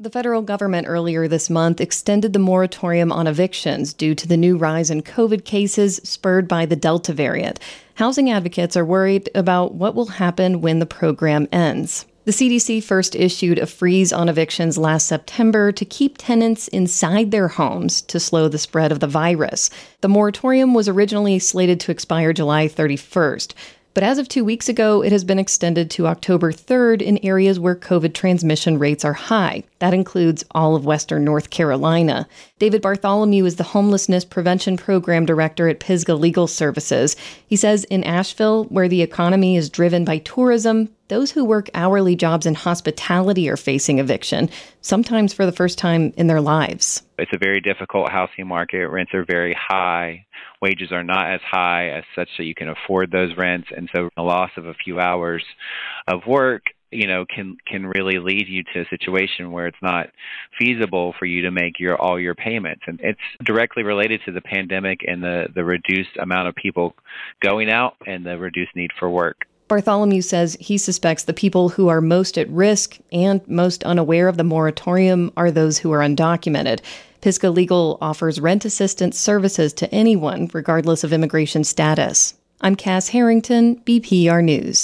The federal government earlier this month extended the moratorium on evictions due to the new rise in COVID cases spurred by the Delta variant. Housing advocates are worried about what will happen when the program ends. The CDC first issued a freeze on evictions last September to keep tenants inside their homes to slow the spread of the virus. The moratorium was originally slated to expire July 31st. But as of two weeks ago, it has been extended to October 3rd in areas where COVID transmission rates are high. That includes all of Western North Carolina. David Bartholomew is the Homelessness Prevention Program Director at Pisgah Legal Services. He says in Asheville, where the economy is driven by tourism, those who work hourly jobs in hospitality are facing eviction, sometimes for the first time in their lives. It's a very difficult housing market. Rents are very high. Wages are not as high as such that you can afford those rents. And so the loss of a few hours of work you know can can really lead you to a situation where it's not feasible for you to make your all your payments and it's directly related to the pandemic and the the reduced amount of people going out and the reduced need for work Bartholomew says he suspects the people who are most at risk and most unaware of the moratorium are those who are undocumented. Pisgah Legal offers rent assistance services to anyone, regardless of immigration status. I'm Cass Harrington, BPR News.